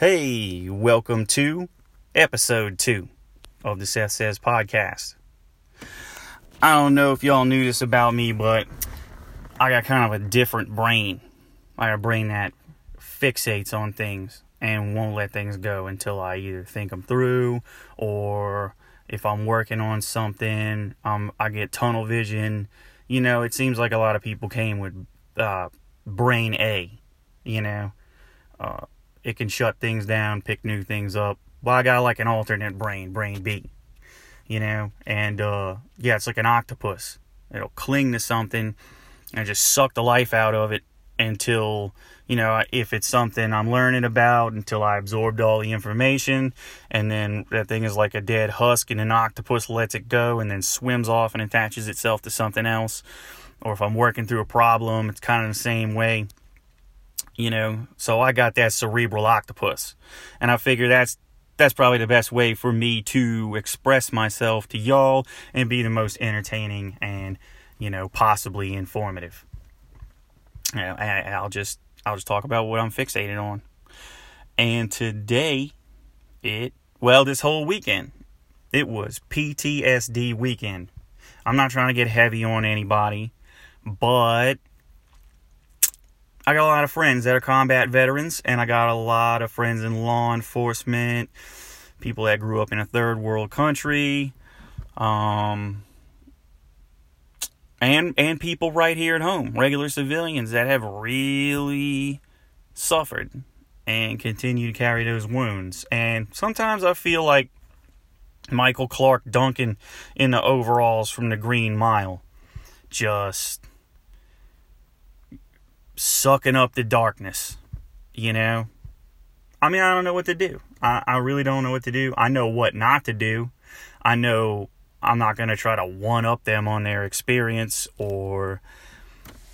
Hey, welcome to episode two of the Seth Says podcast. I don't know if y'all knew this about me, but I got kind of a different brain. I got a brain that fixates on things and won't let things go until I either think them through or if I'm working on something, um, I get tunnel vision. You know, it seems like a lot of people came with uh, brain A. You know, uh, it can shut things down, pick new things up. Well, I got like an alternate brain, brain B. You know, and uh, yeah, it's like an octopus. It'll cling to something and just suck the life out of it until you know if it's something i'm learning about until i absorbed all the information and then that thing is like a dead husk and an octopus lets it go and then swims off and attaches itself to something else or if i'm working through a problem it's kind of the same way you know so i got that cerebral octopus and i figure that's that's probably the best way for me to express myself to y'all and be the most entertaining and you know possibly informative You know, I'll just I'll just talk about what I'm fixated on. And today, it well, this whole weekend, it was PTSD weekend. I'm not trying to get heavy on anybody, but I got a lot of friends that are combat veterans, and I got a lot of friends in law enforcement, people that grew up in a third world country. Um, and and people right here at home, regular civilians that have really suffered and continue to carry those wounds. And sometimes I feel like Michael Clarke Duncan in the overalls from the Green Mile, just sucking up the darkness, you know. I mean, I don't know what to do. I, I really don't know what to do. I know what not to do. I know I'm not going to try to one up them on their experience or,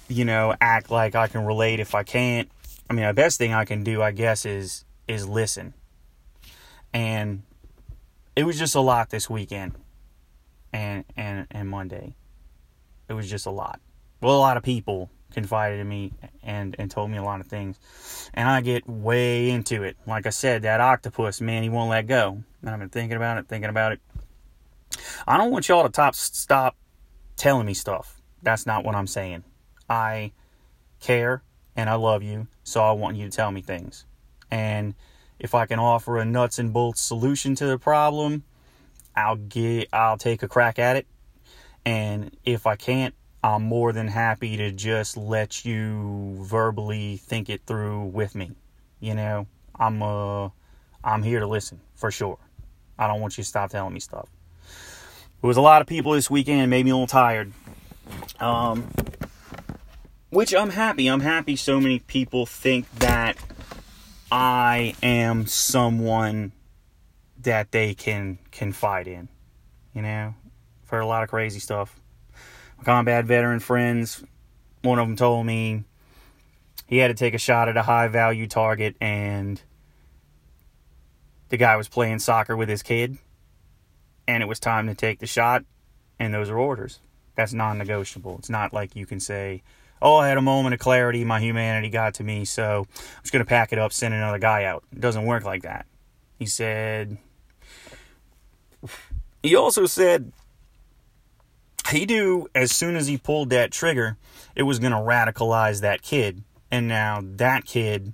you know, act like I can relate if I can't. I mean, the best thing I can do, I guess, is is listen. And it was just a lot this weekend and and and Monday. It was just a lot. Well, a lot of people confided in me and and told me a lot of things. And I get way into it. Like I said, that octopus, man, he won't let go. And I've been thinking about it, thinking about it. I don't want y'all to top, stop telling me stuff. That's not what I'm saying. I care and I love you, so I want you to tell me things. And if I can offer a nuts and bolts solution to the problem, I'll get I'll take a crack at it. And if I can't, I'm more than happy to just let you verbally think it through with me. You know, I'm uh I'm here to listen for sure. I don't want you to stop telling me stuff. It was a lot of people this weekend. Made me a little tired. Um, which I'm happy. I'm happy so many people think that I am someone that they can confide in. You know, I've a lot of crazy stuff. Combat veteran friends, one of them told me he had to take a shot at a high value target and the guy was playing soccer with his kid and it was time to take the shot, and those are orders. That's non negotiable. It's not like you can say, Oh, I had a moment of clarity, my humanity got to me, so I'm just going to pack it up, send another guy out. It doesn't work like that. He said, He also said, he knew as soon as he pulled that trigger, it was going to radicalize that kid. And now that kid,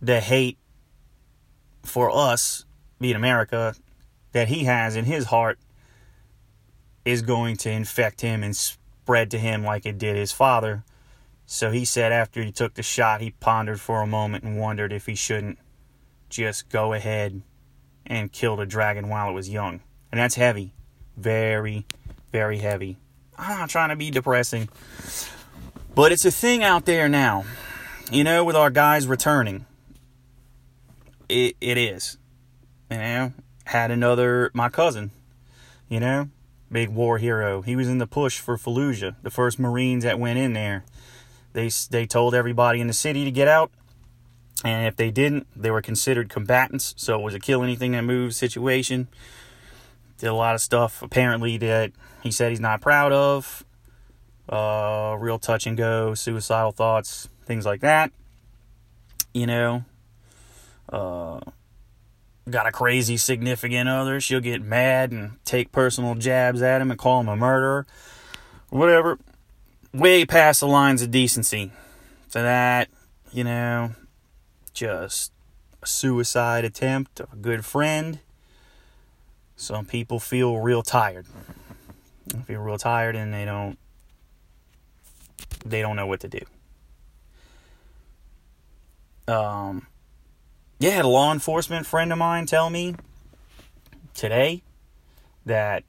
the hate for us, being America, that he has in his heart is going to infect him and spread to him like it did his father. So he said after he took the shot, he pondered for a moment and wondered if he shouldn't just go ahead and kill the dragon while it was young. And that's heavy. Very, very heavy. I'm not trying to be depressing. But it's a thing out there now. You know, with our guys returning. It, it is. You know, had another, my cousin, you know, big war hero. He was in the push for Fallujah, the first Marines that went in there. They, they told everybody in the city to get out, and if they didn't, they were considered combatants, so it was a kill anything that moves situation. Did a lot of stuff, apparently, that he said he's not proud of. Uh, real touch and go, suicidal thoughts, things like that. You know, uh, got a crazy significant other, she'll get mad and take personal jabs at him and call him a murderer, whatever. Way past the lines of decency. So that, you know, just a suicide attempt of a good friend. Some people feel real tired. They feel real tired and they don't they don't know what to do. Um yeah, had a law enforcement friend of mine tell me today that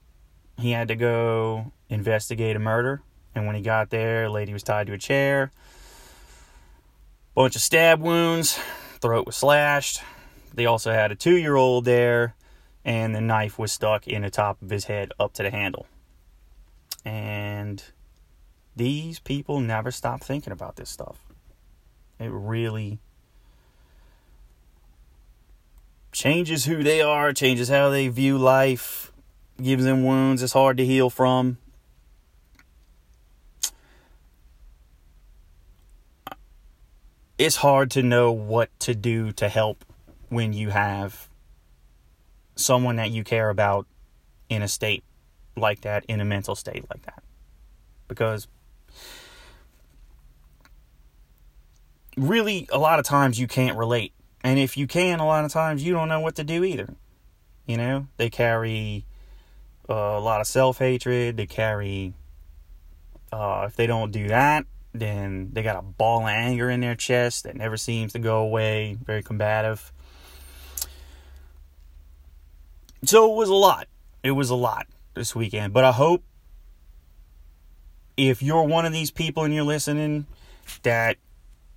he had to go investigate a murder. And when he got there, a lady was tied to a chair, bunch of stab wounds, throat was slashed. They also had a two year old there, and the knife was stuck in the top of his head up to the handle. And these people never stop thinking about this stuff. It really changes who they are, changes how they view life, gives them wounds it's hard to heal from. It's hard to know what to do to help when you have someone that you care about in a state like that, in a mental state like that. Because really, a lot of times you can't relate and if you can, a lot of times you don't know what to do either. You know, they carry uh, a lot of self hatred. They carry, uh, if they don't do that, then they got a ball of anger in their chest that never seems to go away. Very combative. So it was a lot. It was a lot this weekend. But I hope if you're one of these people and you're listening, that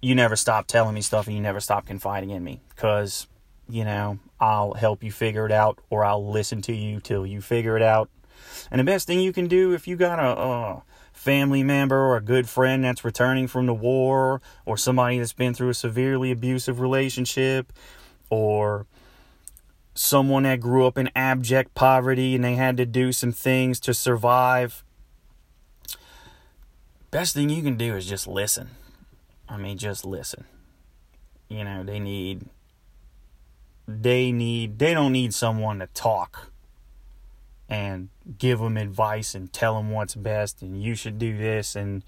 you never stop telling me stuff and you never stop confiding in me because you know i'll help you figure it out or i'll listen to you till you figure it out and the best thing you can do if you got a, a family member or a good friend that's returning from the war or somebody that's been through a severely abusive relationship or someone that grew up in abject poverty and they had to do some things to survive best thing you can do is just listen I mean, just listen. You know, they need they need they don't need someone to talk and give them advice and tell them what's best and you should do this and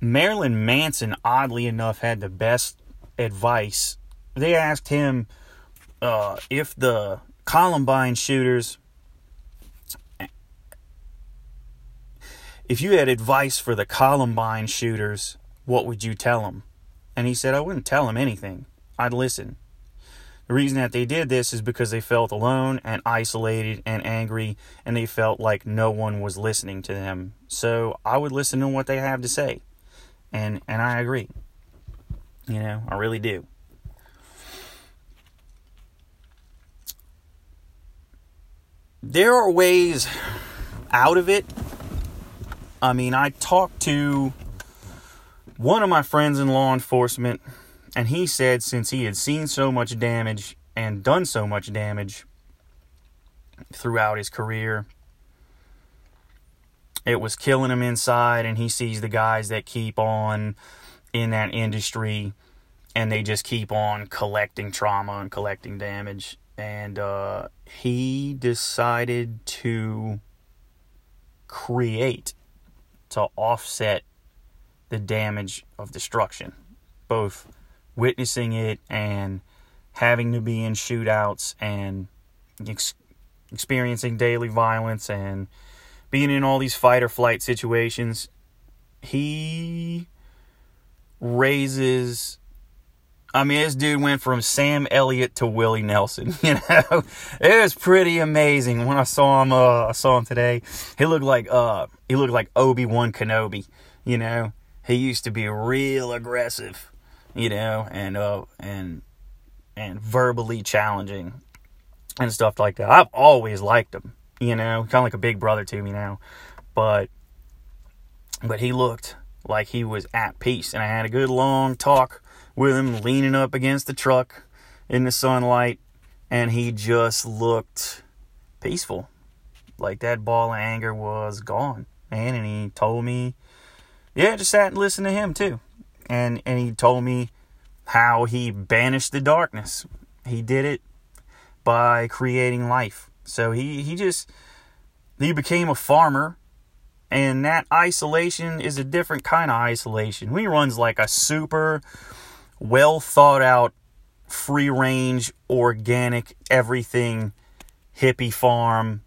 Marilyn Manson oddly enough had the best advice. They asked him uh, if the Columbine shooters if you had advice for the Columbine shooters, what would you tell them? And he said, I wouldn't tell them anything. I'd listen. The reason that they did this is because they felt alone and isolated and angry, and they felt like no one was listening to them. So I would listen to what they have to say. And and I agree. You know, I really do. There are ways out of it I mean, I talked to one of my friends in law enforcement, and he said since he had seen so much damage and done so much damage throughout his career, it was killing him inside, and he sees the guys that keep on in that industry and they just keep on collecting trauma and collecting damage. And uh, he decided to create to offset the damage of destruction, both witnessing it and having to be in shootouts and ex- experiencing daily violence and being in all these fight or flight situations. He raises I mean, this dude went from Sam Elliott to Willie Nelson. You know, it was pretty amazing when I saw him. Uh, I saw him today. He looked like uh, he looked like Obi Wan Kenobi. You know, he used to be real aggressive. You know, and uh, and and verbally challenging and stuff like that. I've always liked him. You know, kind of like a big brother to me now. But but he looked like he was at peace, and I had a good long talk with him leaning up against the truck in the sunlight, and he just looked peaceful. Like that ball of anger was gone, man. And he told me, yeah, just sat and listened to him too. And and he told me how he banished the darkness. He did it by creating life. So he, he just he became a farmer and that isolation is a different kind of isolation. He runs like a super well thought out, free range, organic, everything hippie farm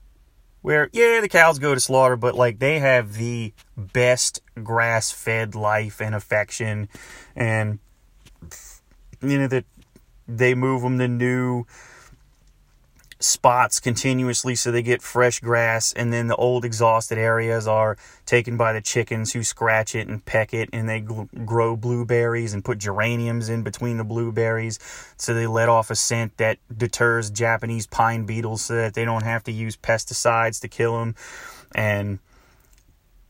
where, yeah, the cows go to slaughter, but like they have the best grass fed life and affection. And, you know, that they move them to new spots continuously so they get fresh grass and then the old exhausted areas are taken by the chickens who scratch it and peck it and they gl- grow blueberries and put geraniums in between the blueberries. So they let off a scent that deters Japanese pine beetles so that they don't have to use pesticides to kill them and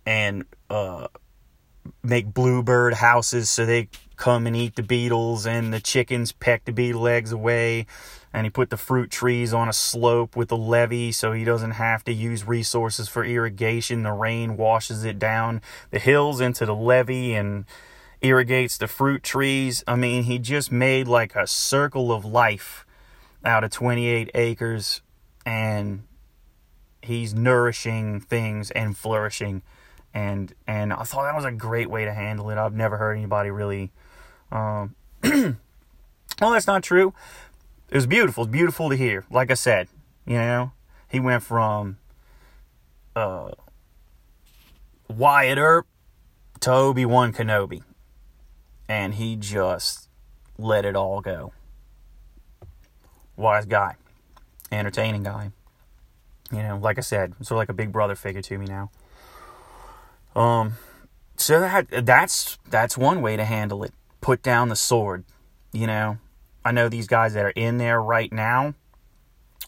and uh make bluebird houses so they come and eat the beetles and the chickens peck the beetle eggs away and he put the fruit trees on a slope with a levee so he doesn't have to use resources for irrigation. The rain washes it down the hills into the levee and irrigates the fruit trees. I mean, he just made like a circle of life out of 28 acres and he's nourishing things and flourishing and and I thought that was a great way to handle it. I've never heard anybody really um well that's not true it was beautiful. It's beautiful to hear. Like I said, you know, he went from uh, Wyatt Earp to Obi Wan Kenobi, and he just let it all go. Wise guy, entertaining guy. You know, like I said, sort of like a big brother figure to me now. Um, so that that's that's one way to handle it. Put down the sword. You know, I know these guys that are in there right now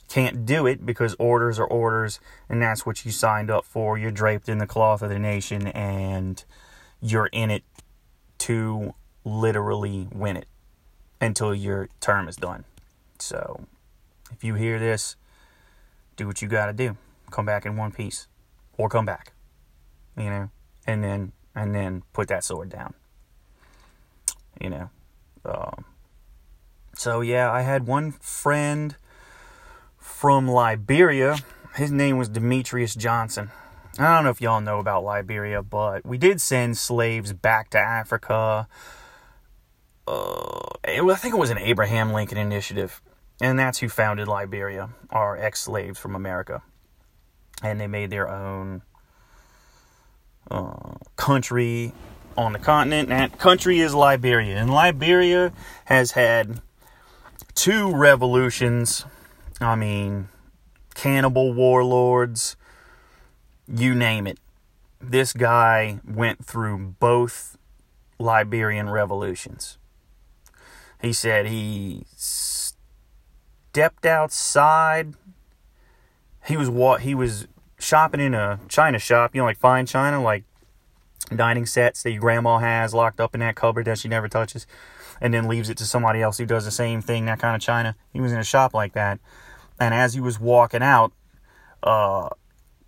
can't do it because orders are orders and that's what you signed up for. You're draped in the cloth of the nation and you're in it to literally win it until your term is done. So if you hear this, do what you got to do. Come back in one piece or come back. You know, and then and then put that sword down. You know. Um so, yeah, I had one friend from Liberia. His name was Demetrius Johnson. I don't know if y'all know about Liberia, but we did send slaves back to Africa. Uh, I think it was an Abraham Lincoln initiative, and that's who founded Liberia, our ex slaves from America. And they made their own uh, country on the continent. And that country is Liberia. And Liberia has had two revolutions. I mean, cannibal warlords, you name it. This guy went through both Liberian revolutions. He said he stepped outside. He was what he was shopping in a china shop, you know, like fine china, like dining sets that your grandma has locked up in that cupboard that she never touches and then leaves it to somebody else who does the same thing, that kind of china. He was in a shop like that. And as he was walking out, uh,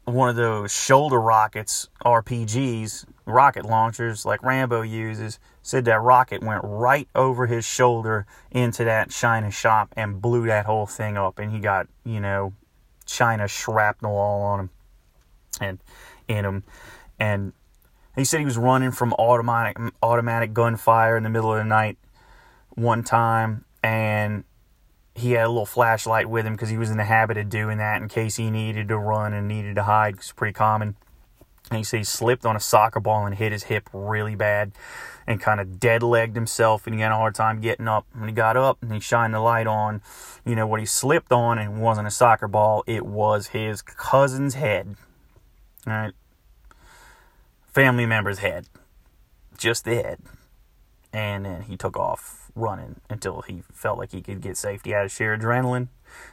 one of those shoulder rockets, RPGs, rocket launchers like Rambo uses, said that rocket went right over his shoulder into that China shop and blew that whole thing up. And he got, you know, China shrapnel all on him and in him. And he said he was running from automatic automatic gunfire in the middle of the night one time and he had a little flashlight with him because he was in the habit of doing that in case he needed to run and needed to hide. It's pretty common. And he said he slipped on a soccer ball and hit his hip really bad and kind of dead legged himself and he had a hard time getting up. When he got up and he shined the light on, you know, what he slipped on and wasn't a soccer ball, it was his cousin's head. All right. Family member's head. Just the head. And then he took off running until he felt like he could get safety out of sheer adrenaline.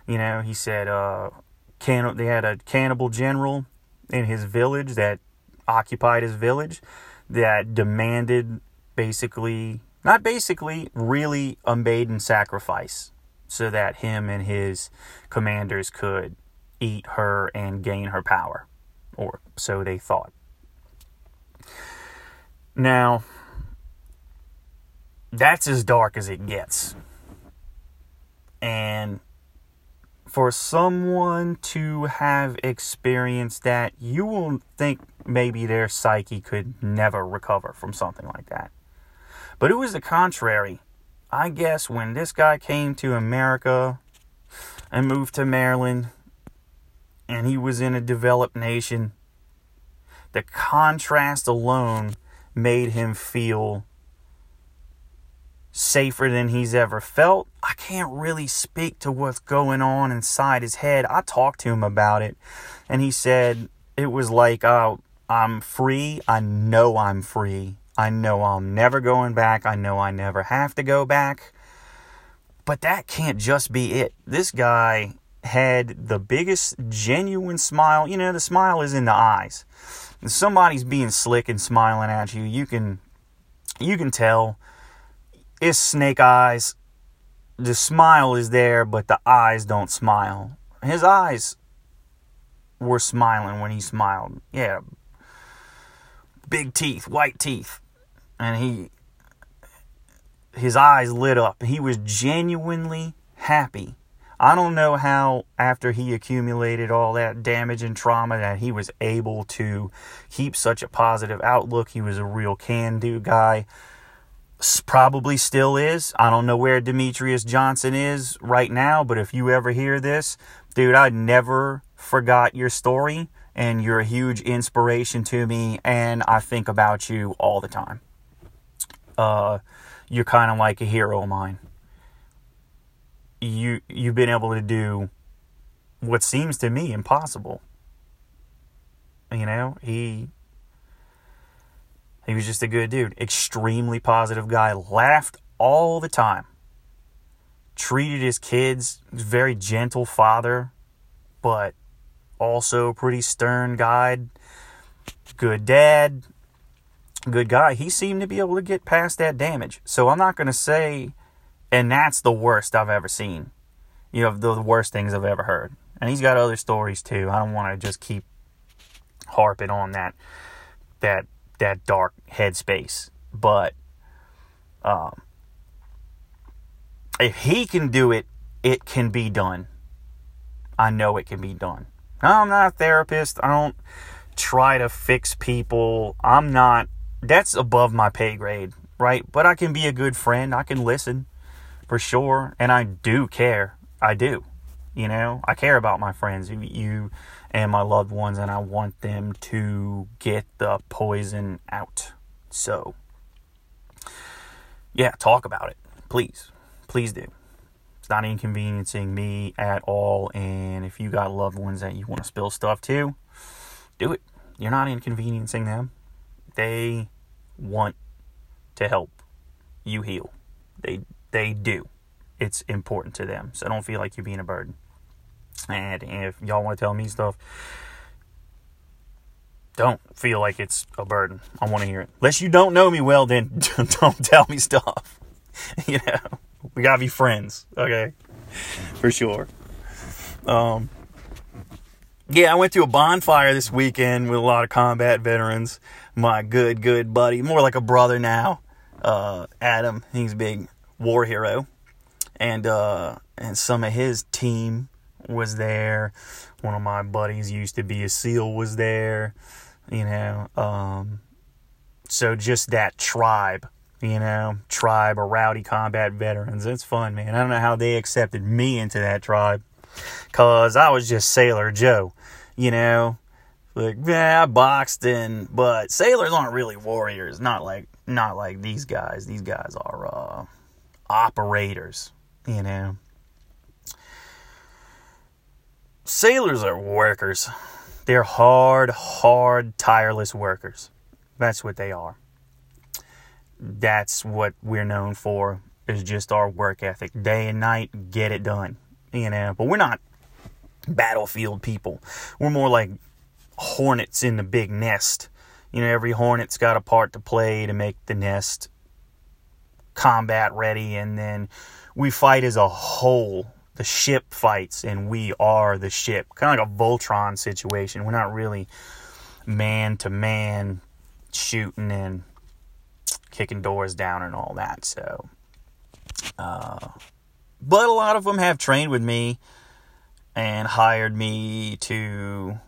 You know, he said uh, can- they had a cannibal general in his village that occupied his village that demanded basically, not basically, really a maiden sacrifice so that him and his commanders could eat her and gain her power, or so they thought. Now, that's as dark as it gets. And for someone to have experienced that, you will think maybe their psyche could never recover from something like that. But it was the contrary. I guess when this guy came to America and moved to Maryland and he was in a developed nation, the contrast alone made him feel safer than he's ever felt. I can't really speak to what's going on inside his head. I talked to him about it, and he said it was like, oh, I'm free. I know I'm free. I know I'm never going back. I know I never have to go back. But that can't just be it. This guy had the biggest genuine smile. You know, the smile is in the eyes. If somebody's being slick and smiling at you, you can you can tell is snake eyes. The smile is there, but the eyes don't smile. His eyes were smiling when he smiled. Yeah. Big teeth, white teeth. And he his eyes lit up. He was genuinely happy. I don't know how, after he accumulated all that damage and trauma, that he was able to keep such a positive outlook. He was a real can do guy probably still is. I don't know where Demetrius Johnson is right now, but if you ever hear this, dude, I never forgot your story and you're a huge inspiration to me and I think about you all the time. Uh, you're kind of like a hero of mine. You you've been able to do what seems to me impossible. You know, he he was just a good dude. Extremely positive guy. Laughed all the time. Treated his kids. Very gentle father, but also pretty stern guide. Good dad. Good guy. He seemed to be able to get past that damage. So I'm not going to say, and that's the worst I've ever seen. You know, the worst things I've ever heard. And he's got other stories too. I don't want to just keep harping on that that that dark headspace. But um, if he can do it, it can be done. I know it can be done. I'm not a therapist. I don't try to fix people. I'm not, that's above my pay grade, right? But I can be a good friend. I can listen for sure. And I do care. I do. You know, I care about my friends. You and my loved ones, and I want them to get the poison out. So, yeah, talk about it. Please. Please do. It's not inconveniencing me at all. And if you got loved ones that you want to spill stuff to, do it. You're not inconveniencing them. They want to help you heal. They they do. It's important to them. So don't feel like you're being a burden. And if y'all want to tell me stuff, don't feel like it's a burden. I want to hear it. Unless you don't know me well, then don't tell me stuff. you know, we gotta be friends, okay? For sure. Um, yeah, I went to a bonfire this weekend with a lot of combat veterans. My good, good buddy, more like a brother now, uh, Adam. He's a big war hero, and uh, and some of his team was there. One of my buddies used to be a SEAL was there, you know. Um, so just that tribe, you know, tribe of rowdy combat veterans. It's fun, man. I don't know how they accepted me into that tribe because I was just Sailor Joe, you know. Like, yeah, I boxed in, but sailors aren't really warriors. Not like, not like these guys. These guys are, uh, operators, you know. Sailors are workers. They're hard, hard, tireless workers. That's what they are. That's what we're known for is just our work ethic. Day and night, get it done. You know, but we're not battlefield people. We're more like hornets in the big nest. You know, every hornet's got a part to play to make the nest combat ready and then we fight as a whole the ship fights and we are the ship. Kind of like a Voltron situation. We're not really man to man shooting and kicking doors down and all that. So, uh, but a lot of them have trained with me and hired me to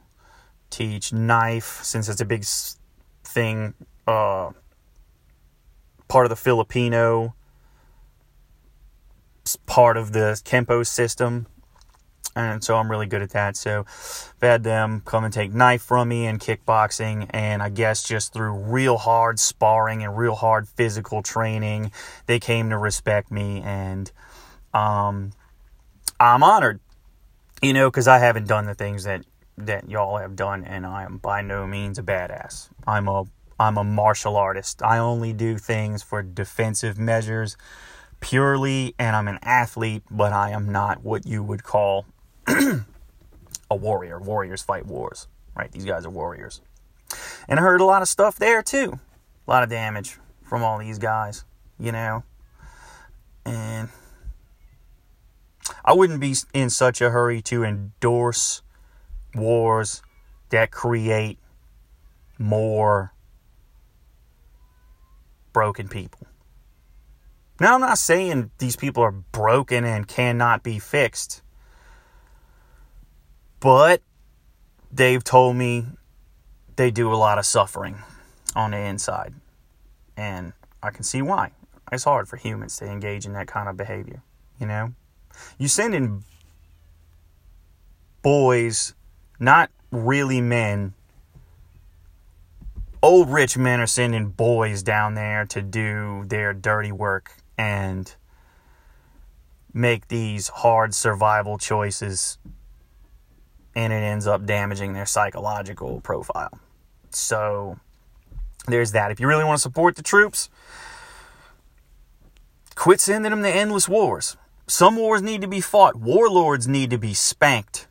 teach knife since it's a big thing. Uh, part of the Filipino part of the Kempo system and so I'm really good at that. So I've had them come and take knife from me and kickboxing, and I guess just through real hard sparring and real hard physical training, they came to respect me, and um, I'm honored, you know, because I haven't done the things that that y'all have done, and I am by no means a badass. I'm a I'm a martial artist. I only do things for defensive measures purely, and I'm an athlete, but I am not what you would call a warrior. Warriors fight wars, right? These guys are warriors. And I heard a lot of stuff there too. A lot of damage from all these guys, you know. And I wouldn't be in such a hurry to endorse wars that create more broken people. Now, I'm not saying these people are broken and cannot be fixed. But they've told me they do a lot of suffering on the inside. And I can see why. It's hard for humans to engage in that kind of behavior, you know? You send in boys, not really men. Old rich men are sending boys down there to do their dirty work and make these hard survival choices and it ends up damaging their psychological profile. So there's that. If you really want to support the troops, quit sending them to endless wars. Some wars need to be fought. Warlords need to be spanked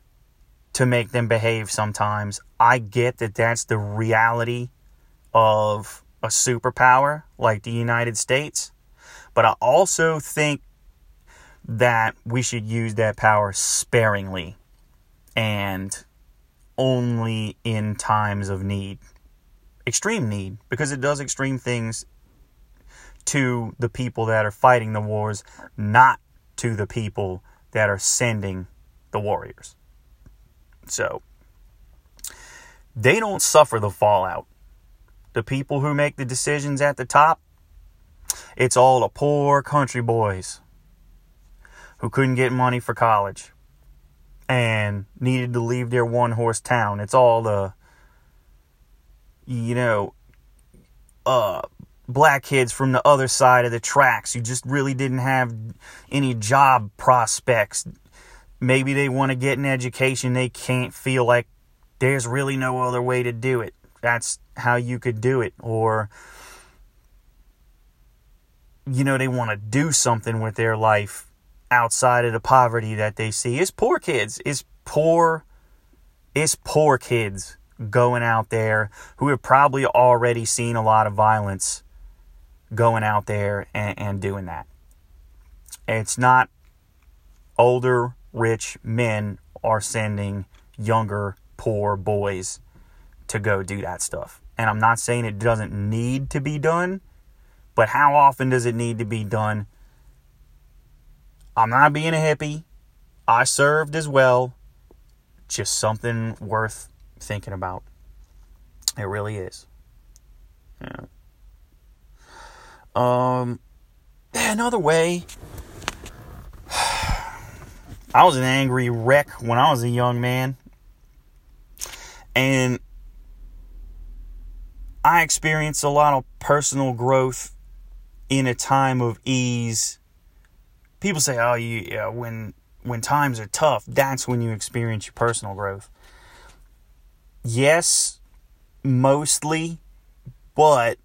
to make them behave sometimes. I get that that's the reality of a superpower like the United States, but I also think that we should use that power sparingly and only in times of need, extreme need, because it does extreme things to the people that are fighting the wars, not to the people that are sending the warriors. So, they don't suffer the fallout. The people who make the decisions at the top, it's all the poor country boys who couldn't get money for college and needed to leave their one horse town. It's all the, you know, uh, black kids from the other side of the tracks who just really didn't have any job prospects. Maybe they want to get an education, they can't feel like there's really no other way to do it. That's how you could do it. Or, you know, they want to do something with their life outside of the poverty that they see. It's poor kids. It's poor it's poor kids going out there who have probably already seen a lot of violence going out there and, and doing that. It's not older rich men are sending younger poor boys to go do that stuff. And I'm not saying it doesn't need to be done, but how often does it need to be done I'm not being a hippie. I served as well. Just something worth thinking about. It really is. Yeah. Um, another way. I was an angry wreck when I was a young man. And I experienced a lot of personal growth in a time of ease people say, "Oh, you yeah, when when times are tough, that's when you experience your personal growth." Yes, mostly, but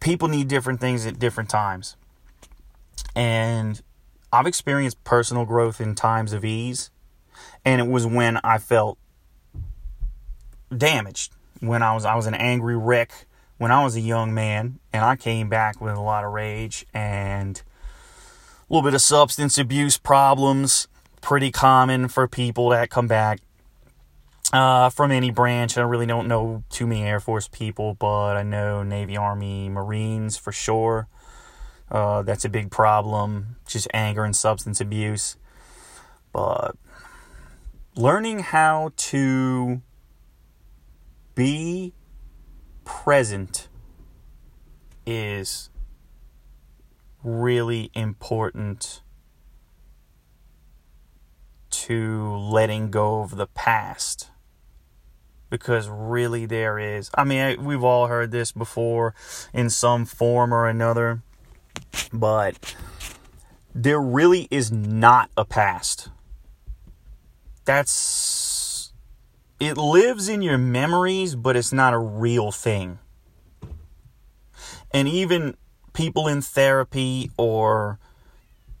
people need different things at different times. And I've experienced personal growth in times of ease, and it was when I felt damaged, when I was I was an angry wreck when I was a young man and I came back with a lot of rage and a little bit of substance abuse problems, pretty common for people that come back. uh, from any branch. I really don't know too many Air Force people, but I know Navy, Army, Marines for sure. Uh, that's a big problem, just anger and substance abuse. But learning how to be present is really important to letting go of the past. Because really there is i mean we've all heard this before in some form or another but there really is not a past. That's it lives in your memories but it's not a real thing and even people in therapy or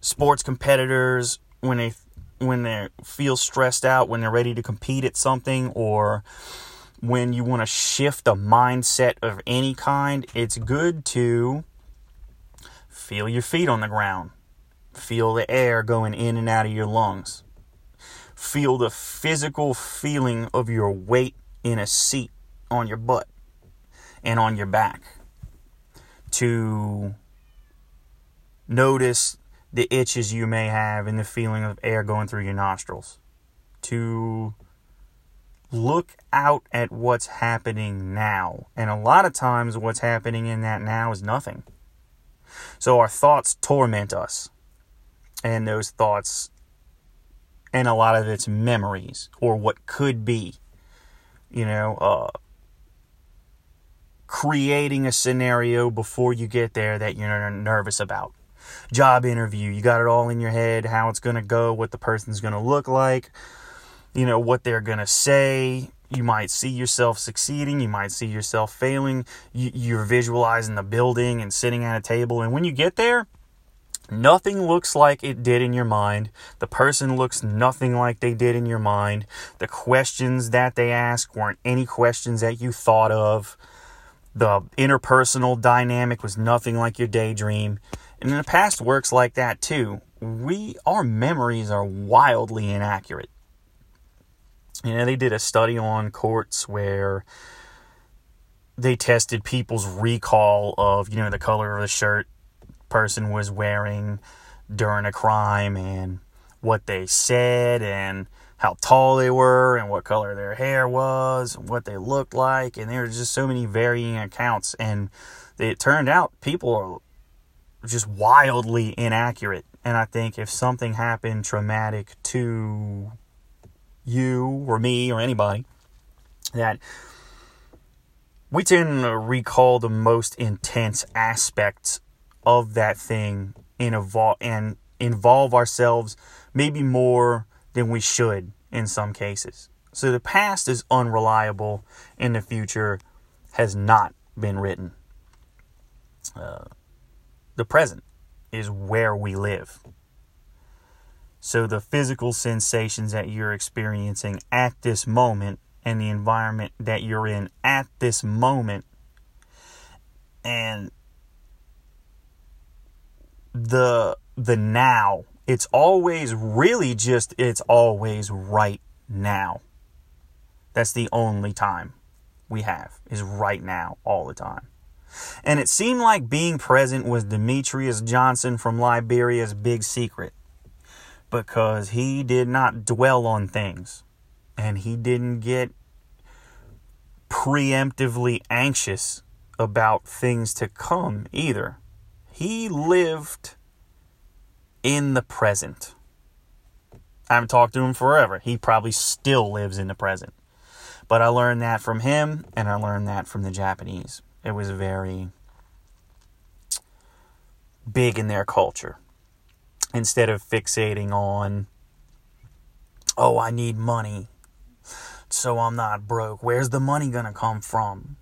sports competitors when they when they feel stressed out, when they're ready to compete at something, or when you want to shift a mindset of any kind, it's good to feel your feet on the ground. Feel the air going in and out of your lungs. Feel the physical feeling of your weight in a seat on your butt and on your back. To notice the itches you may have and the feeling of air going through your nostrils. To look out at what's happening now. And a lot of times, what's happening in that now is nothing. So our thoughts torment us. And those thoughts, and a lot of it's memories or what could be, you know, uh, creating a scenario before you get there that you're nervous about job interview. You got it all in your head, how it's going to go, what the person's going to look like, you know, what they're going to say. You might see yourself succeeding, you might see yourself failing. You're visualizing the building and sitting at a table. And when you get there, Nothing looks like it did in your mind. The person looks nothing like they did in your mind. The questions that they ask weren't any questions that you thought of. The interpersonal dynamic was nothing like your daydream. And in the past works like that too. We our memories are wildly inaccurate. You know, they did a study on courts where they tested people's recall of, you know, the color of the shirt person was wearing during a crime and what they said and how tall they were and what color their hair was and what they looked like and there were just so many varying accounts and it turned out people are just wildly inaccurate. And I think if something happened traumatic to you or me or anybody, that we tend to recall the most intense aspects of that thing and evolve and involve ourselves maybe more than we should in some cases. So the past is unreliable and the future has not been written. Uh, the present is where we live. So the physical sensations that you're experiencing at this moment and the environment that you're in at this moment and the the now. It's always really just it's always right now. That's the only time we have is right now all the time. And it seemed like being present was Demetrius Johnson from Liberia's big secret because he did not dwell on things and he didn't get preemptively anxious about things to come either. He lived in the present. I haven't talked to him forever. He probably still lives in the present. But I learned that from him and I learned that from the Japanese. It was very big in their culture. Instead of fixating on, oh, I need money, so I'm not broke. Where's the money going to come from?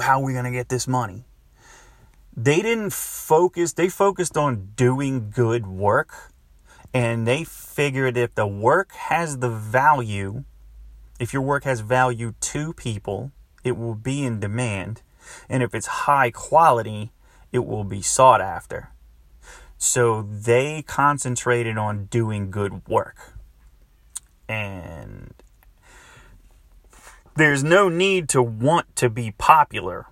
How are we going to get this money? They didn't focus, they focused on doing good work. And they figured if the work has the value, if your work has value to people, it will be in demand. And if it's high quality, it will be sought after. So they concentrated on doing good work. And there's no need to want to be popular.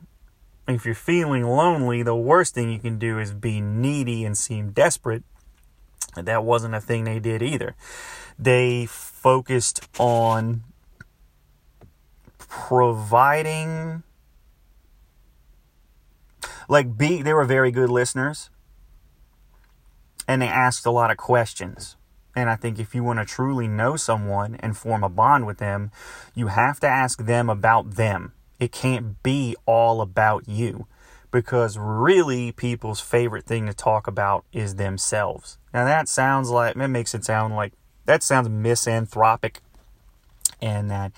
If you're feeling lonely, the worst thing you can do is be needy and seem desperate. That wasn't a thing they did either. They focused on providing like be they were very good listeners and they asked a lot of questions and i think if you want to truly know someone and form a bond with them you have to ask them about them it can't be all about you because really people's favorite thing to talk about is themselves now that sounds like that makes it sound like that sounds misanthropic and that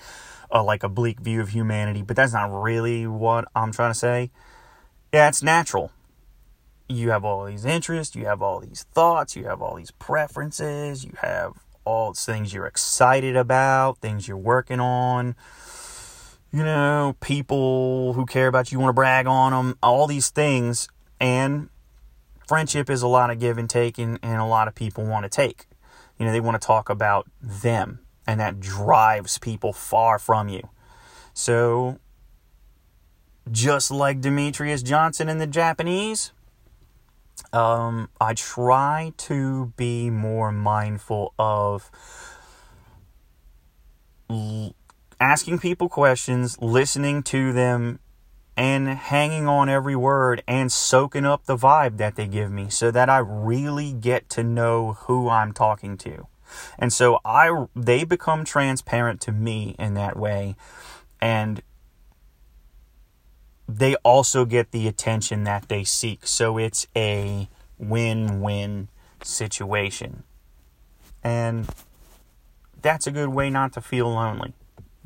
uh, like a bleak view of humanity but that's not really what i'm trying to say yeah, it's natural. You have all these interests, you have all these thoughts, you have all these preferences, you have all things you're excited about, things you're working on. You know, people who care about you want to brag on them, all these things. And friendship is a lot of give and take, and, and a lot of people want to take. You know, they want to talk about them, and that drives people far from you. So just like Demetrius Johnson and the Japanese, um, I try to be more mindful of l- asking people questions, listening to them, and hanging on every word and soaking up the vibe that they give me so that I really get to know who I'm talking to. And so I they become transparent to me in that way and they also get the attention that they seek. So it's a win win situation. And that's a good way not to feel lonely,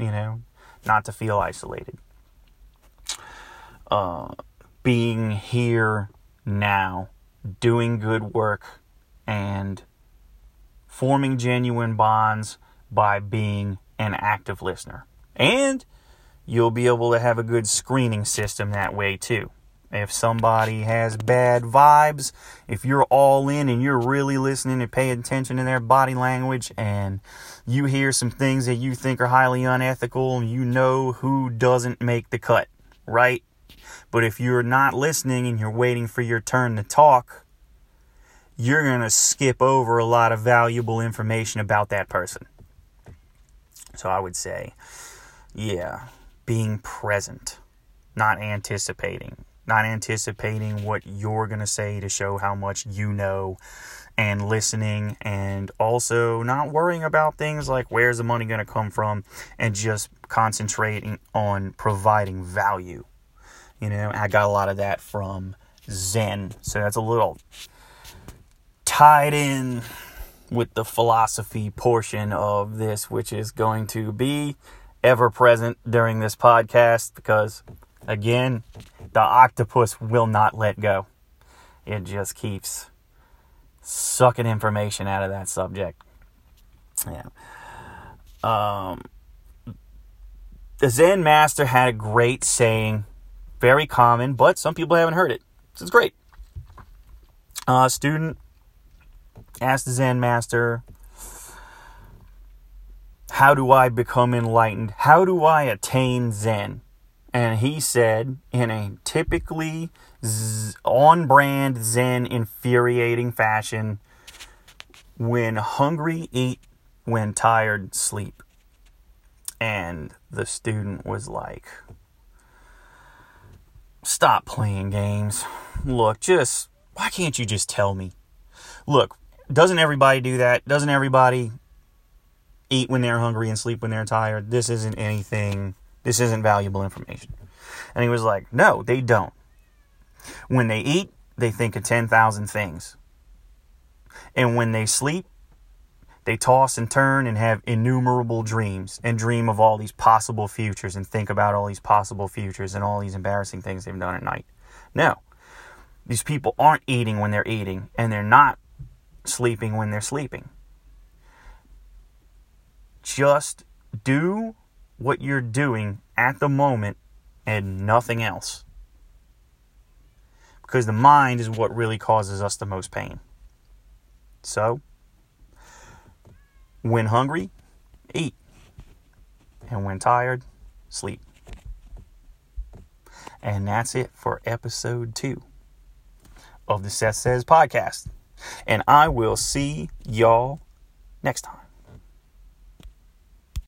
you know, not to feel isolated. Uh, being here now, doing good work, and forming genuine bonds by being an active listener. And you'll be able to have a good screening system that way too. If somebody has bad vibes, if you're all in and you're really listening and paying attention to their body language and you hear some things that you think are highly unethical, you know who doesn't make the cut, right? But if you're not listening and you're waiting for your turn to talk, you're going to skip over a lot of valuable information about that person. So I would say, yeah, being present, not anticipating, not anticipating what you're going to say to show how much you know, and listening, and also not worrying about things like where's the money going to come from, and just concentrating on providing value. You know, I got a lot of that from Zen, so that's a little tied in with the philosophy portion of this, which is going to be ever present during this podcast because, again, the octopus will not let go. It just keeps sucking information out of that subject. Yeah. Um, the Zen master had a great saying, very common, but some people haven't heard it. So it's great. Uh, student asked the Zen master, how do I become enlightened? How do I attain Zen? And he said, in a typically on brand Zen infuriating fashion, when hungry, eat, when tired, sleep. And the student was like, Stop playing games. Look, just, why can't you just tell me? Look, doesn't everybody do that? Doesn't everybody eat when they're hungry and sleep when they're tired. This isn't anything, this isn't valuable information. And he was like, No, they don't. When they eat, they think of 10,000 things. And when they sleep, they toss and turn and have innumerable dreams and dream of all these possible futures and think about all these possible futures and all these embarrassing things they've done at night. No. These people aren't eating when they're eating and they're not sleeping when they're sleeping. Just do what you're doing at the moment and nothing else. Because the mind is what really causes us the most pain. So, when hungry, eat. And when tired, sleep. And that's it for episode two of the Seth Says podcast. And I will see y'all next time.